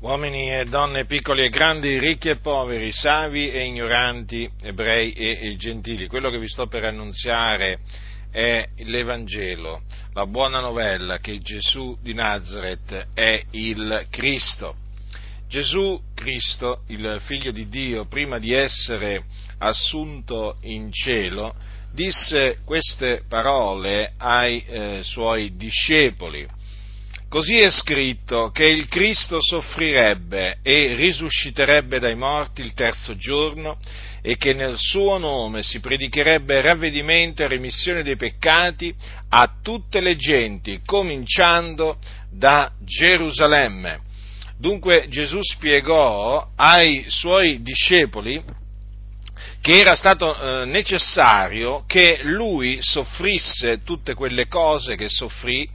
uomini e donne, piccoli e grandi, ricchi e poveri, savi e ignoranti, ebrei e, e gentili. Quello che vi sto per annunziare è l'Evangelo, la buona novella che Gesù di Nazareth è il Cristo. Gesù Cristo, il figlio di Dio, prima di essere assunto in cielo, disse queste parole ai eh, suoi discepoli Così è scritto che il Cristo soffrirebbe e risusciterebbe dai morti il terzo giorno e che nel suo nome si predicherebbe ravvedimento e remissione dei peccati a tutte le genti, cominciando da Gerusalemme. Dunque Gesù spiegò ai suoi discepoli che era stato eh, necessario che lui soffrisse tutte quelle cose che soffrì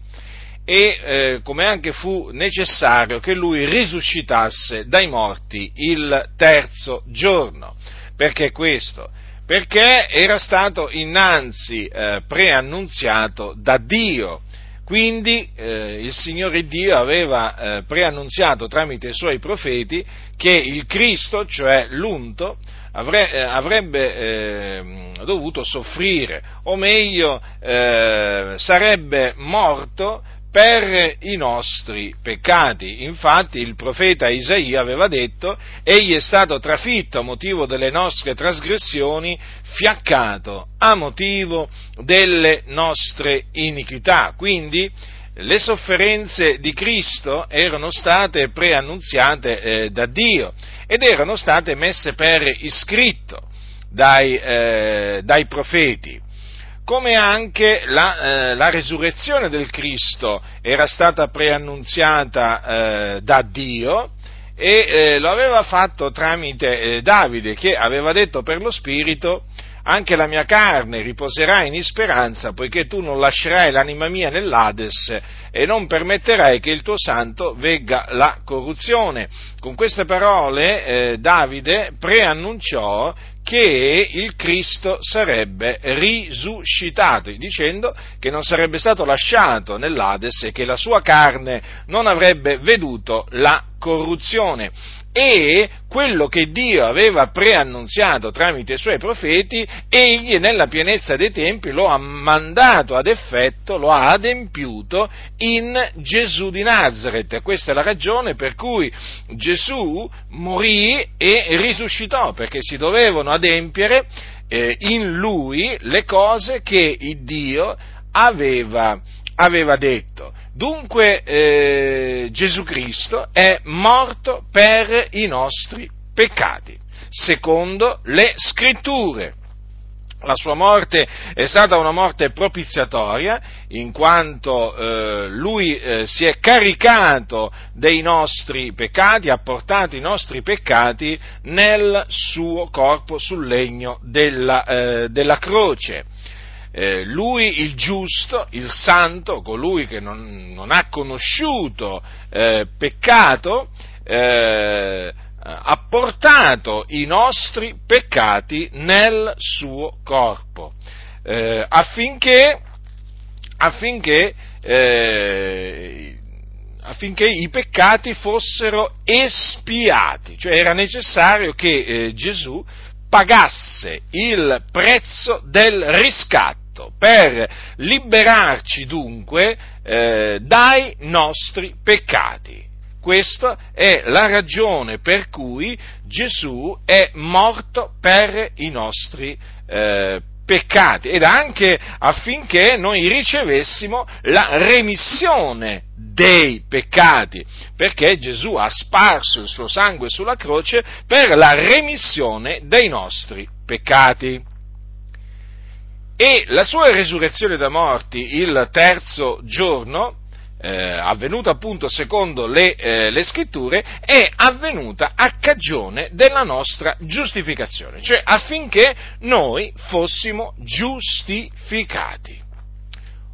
e eh, come anche fu necessario che lui risuscitasse dai morti il terzo giorno. Perché questo? Perché era stato innanzi eh, preannunziato da Dio. Quindi eh, il Signore Dio aveva eh, preannunziato tramite i suoi profeti che il Cristo, cioè l'unto, avre, eh, avrebbe eh, dovuto soffrire, o meglio eh, sarebbe morto per i nostri peccati. Infatti il profeta Isaia aveva detto, egli è stato trafitto a motivo delle nostre trasgressioni, fiaccato a motivo delle nostre iniquità. Quindi le sofferenze di Cristo erano state preannunziate eh, da Dio ed erano state messe per iscritto dai, eh, dai profeti come anche la, eh, la, resurrezione del Cristo era stata preannunziata eh, da Dio e eh, lo aveva fatto tramite eh, Davide che aveva detto per lo Spirito anche la mia carne riposerà in speranza, poiché tu non lascerai l'anima mia nell'Ades e non permetterai che il tuo santo vegga la corruzione. Con queste parole eh, Davide preannunciò che il Cristo sarebbe risuscitato, dicendo che non sarebbe stato lasciato nell'Ades e che la sua carne non avrebbe veduto la corruzione e quello che Dio aveva preannunziato tramite i suoi profeti, egli nella pienezza dei tempi lo ha mandato ad effetto, lo ha adempiuto in Gesù di Nazareth. Questa è la ragione per cui Gesù morì e risuscitò, perché si dovevano adempiere eh, in lui le cose che Dio aveva, aveva detto. Dunque eh, Gesù Cristo è morto per i nostri peccati, secondo le scritture. La sua morte è stata una morte propiziatoria, in quanto eh, lui eh, si è caricato dei nostri peccati, ha portato i nostri peccati nel suo corpo sul legno della, eh, della croce eh, lui il giusto, il santo, colui che non, non ha conosciuto eh, peccato, eh, ha portato i nostri peccati nel suo corpo, eh, affinché, affinché, eh, affinché, i peccati fossero espiati, cioè era necessario che eh, Gesù pagasse il prezzo del riscatto fatto per liberarci dunque eh, dai nostri peccati. Questa è la ragione per cui Gesù è morto per i nostri eh, peccati ed anche affinché noi ricevessimo la remissione dei peccati, perché Gesù ha sparso il suo sangue sulla croce per la remissione dei nostri peccati e la sua resurrezione da morti il terzo giorno, eh, avvenuta appunto secondo le, eh, le, scritture, è avvenuta a cagione della nostra giustificazione, cioè affinché noi fossimo giustificati.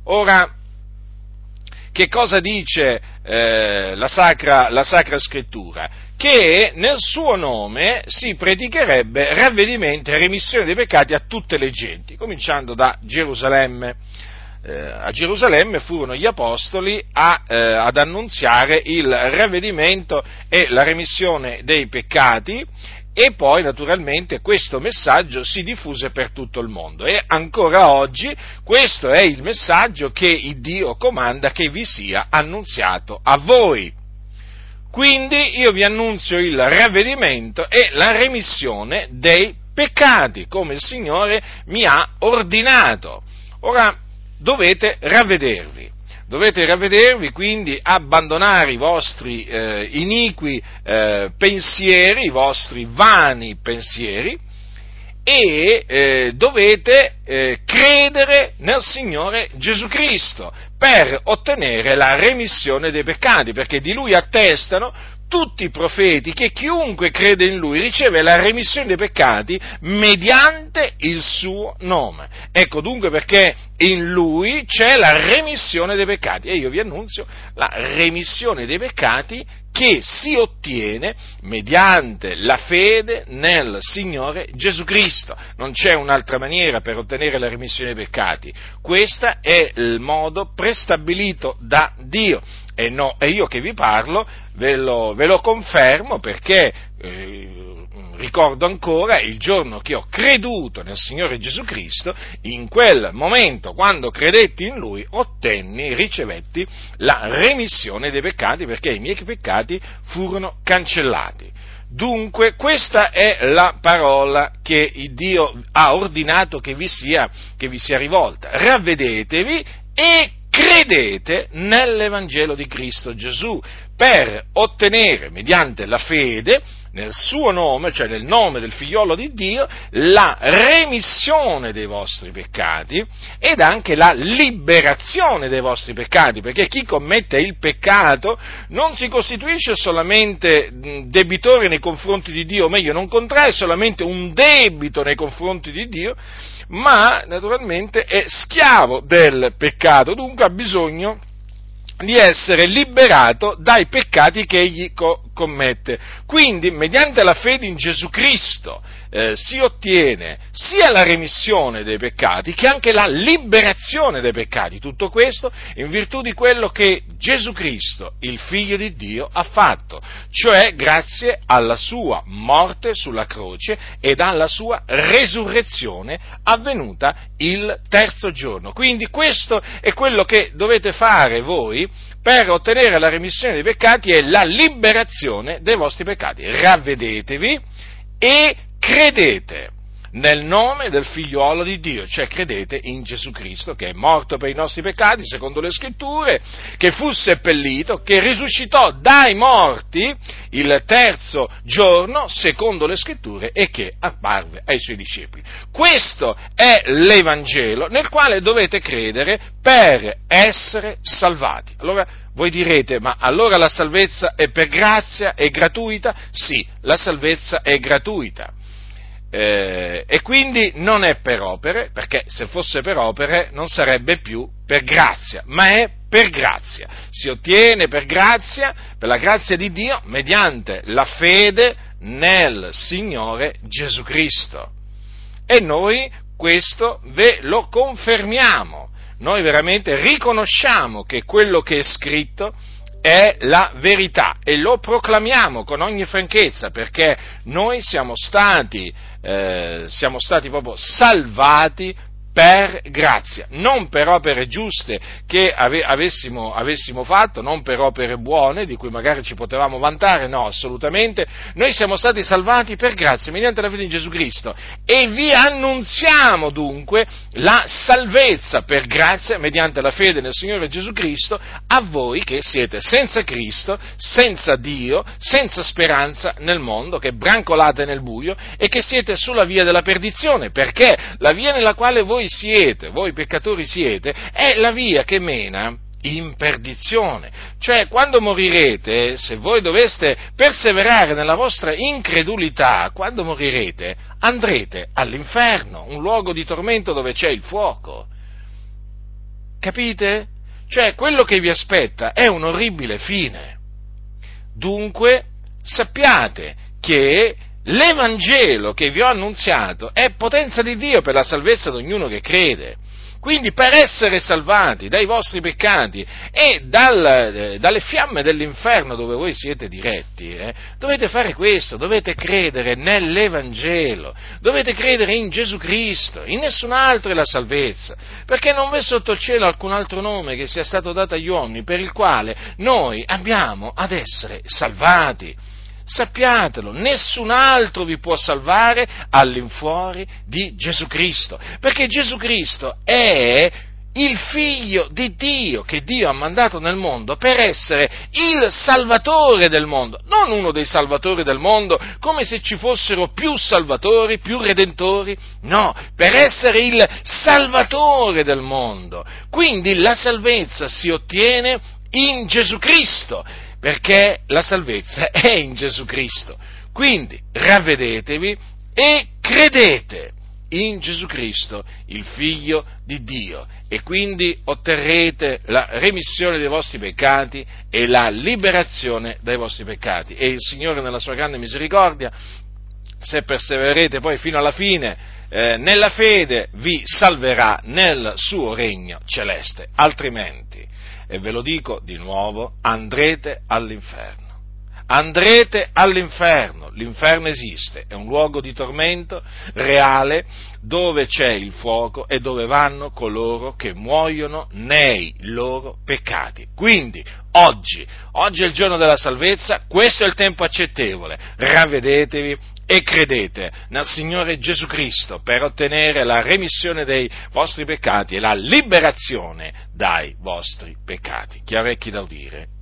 Ora, che cosa dice eh, la, sacra, la Sacra Scrittura? che nel suo nome si predicherebbe ravvedimento e remissione dei peccati a tutte le genti, cominciando da Gerusalemme. eh, a Gerusalemme furono gli apostoli a, eh, ad annunziare il ravvedimento e la remissione dei peccati e poi naturalmente questo messaggio si diffuse per tutto il mondo e ancora oggi questo è il messaggio che Dio comanda che vi sia annunziato a voi. Quindi io vi annunzio il ravvedimento e la remissione dei peccati, come il Signore mi ha ordinato. Ora dovete ravvedervi dovete ravvedervi, quindi abbandonare i vostri eh, iniqui eh, pensieri, i vostri vani pensieri e eh, dovete eh, credere nel Signore Gesù Cristo per ottenere la remissione dei peccati, perché di Lui attestano tutti i profeti che chiunque crede in lui riceve la remissione dei peccati mediante il suo nome. Ecco dunque perché in lui c'è la remissione dei peccati e io vi annunzio la remissione dei peccati che si ottiene mediante la fede nel Signore Gesù Cristo. Non c'è un'altra maniera per ottenere la remissione dei peccati. Questo è il modo prestabilito da Dio. E, no, e io che vi parlo ve lo, ve lo confermo perché eh, ricordo ancora il giorno che ho creduto nel Signore Gesù Cristo, in quel momento, quando credetti in Lui, ottenni, ricevetti la remissione dei peccati perché i miei peccati furono cancellati. Dunque, questa è la parola che Dio ha ordinato che vi sia, che vi sia rivolta. Ravvedetevi e credete nell'Evangelo di Cristo Gesù per ottenere, mediante la fede, nel suo nome, cioè nel nome del figliolo di Dio, la remissione dei vostri peccati ed anche la liberazione dei vostri peccati, perché chi commette il peccato non si costituisce solamente debitore nei confronti di Dio, o meglio, non contrae solamente un debito nei confronti di Dio, ma naturalmente è schiavo del peccato, dunque ha bisogno di essere liberato dai peccati che egli co- commette. Quindi, mediante la fede in Gesù Cristo, eh, si ottiene sia la remissione dei peccati che anche la liberazione dei peccati. Tutto questo in virtù di quello che Gesù Cristo, il Figlio di Dio, ha fatto, cioè grazie alla sua morte sulla croce ed alla sua resurrezione avvenuta il terzo giorno. Quindi questo è quello che dovete fare voi per ottenere la remissione dei peccati e la liberazione dei vostri peccati. Ravvedetevi e credete nel nome del figliuolo di Dio, cioè credete in Gesù Cristo che è morto per i nostri peccati, secondo le scritture, che fu seppellito, che risuscitò dai morti il terzo giorno, secondo le scritture, e che apparve ai suoi discepoli. Questo è l'Evangelo nel quale dovete credere per essere salvati. Allora, voi direte, ma allora la salvezza è per grazia, è gratuita? Sì, la salvezza è gratuita eh, e quindi non è per opere, perché se fosse per opere non sarebbe più per grazia, ma è per grazia. Si ottiene per grazia, per la grazia di Dio, mediante la fede nel Signore Gesù Cristo. E noi questo ve lo confermiamo. Noi veramente riconosciamo che quello che è scritto è la verità e lo proclamiamo con ogni franchezza perché noi siamo stati, eh, siamo stati proprio salvati per grazia, non per opere giuste che ave, avessimo, avessimo, fatto, non per opere buone di cui magari ci potevamo vantare, no, assolutamente. Noi siamo stati salvati per grazia, mediante la fede in Gesù Cristo. E vi annunziamo dunque la salvezza per grazia, mediante la fede nel Signore Gesù Cristo, a voi che siete senza Cristo, senza Dio, senza speranza nel mondo, che brancolate nel buio e che siete sulla via della perdizione, perché? La via nella quale voi siete, voi peccatori siete, è la via che mena in perdizione. Cioè, quando morirete, se voi doveste perseverare nella vostra incredulità, quando morirete, andrete all'inferno, un luogo di tormento dove c'è il fuoco. Capite? Cioè, quello che vi aspetta è un orribile fine. Dunque, sappiate che l'Evangelo che vi ho annunziato è potenza di Dio per la salvezza di ognuno che crede. Quindi per essere salvati dai vostri peccati e dal, eh, dalle fiamme dell'inferno dove voi siete diretti, eh, dovete fare questo, dovete credere nell'Evangelo, dovete credere in Gesù Cristo, in nessun altro è la salvezza, perché non v'è sotto il cielo alcun altro nome che sia stato dato agli uomini per il quale noi abbiamo ad essere salvati sappiatelo, nessun altro vi può salvare all'infuori di Gesù Cristo, perché Gesù Cristo è il figlio di Dio che Dio ha mandato nel mondo per essere il salvatore del mondo, non uno dei salvatori del mondo come se ci fossero più salvatori, più redentori, no, per essere il salvatore del mondo. Quindi la salvezza si ottiene in Gesù Cristo perché la salvezza è in Gesù Cristo. Quindi ravvedetevi e credete in Gesù Cristo, il Figlio di Dio, e quindi otterrete la remissione dei vostri peccati e la liberazione dai vostri peccati. E il Signore, nella sua grande misericordia, se perseverete poi fino alla fine, eh, nella fede vi salverà nel suo regno celeste, altrimenti e ve lo dico di nuovo, andrete all'inferno. Andrete all'inferno, l'inferno esiste, è un luogo di tormento reale dove c'è il fuoco e dove vanno coloro che muoiono nei loro peccati. Quindi oggi, oggi è il giorno della salvezza, questo è il tempo accettevole, ravvedetevi e credete nel Signore Gesù Cristo per ottenere la remissione dei vostri peccati e la liberazione dai vostri peccati. Chi ha orecchi da udire,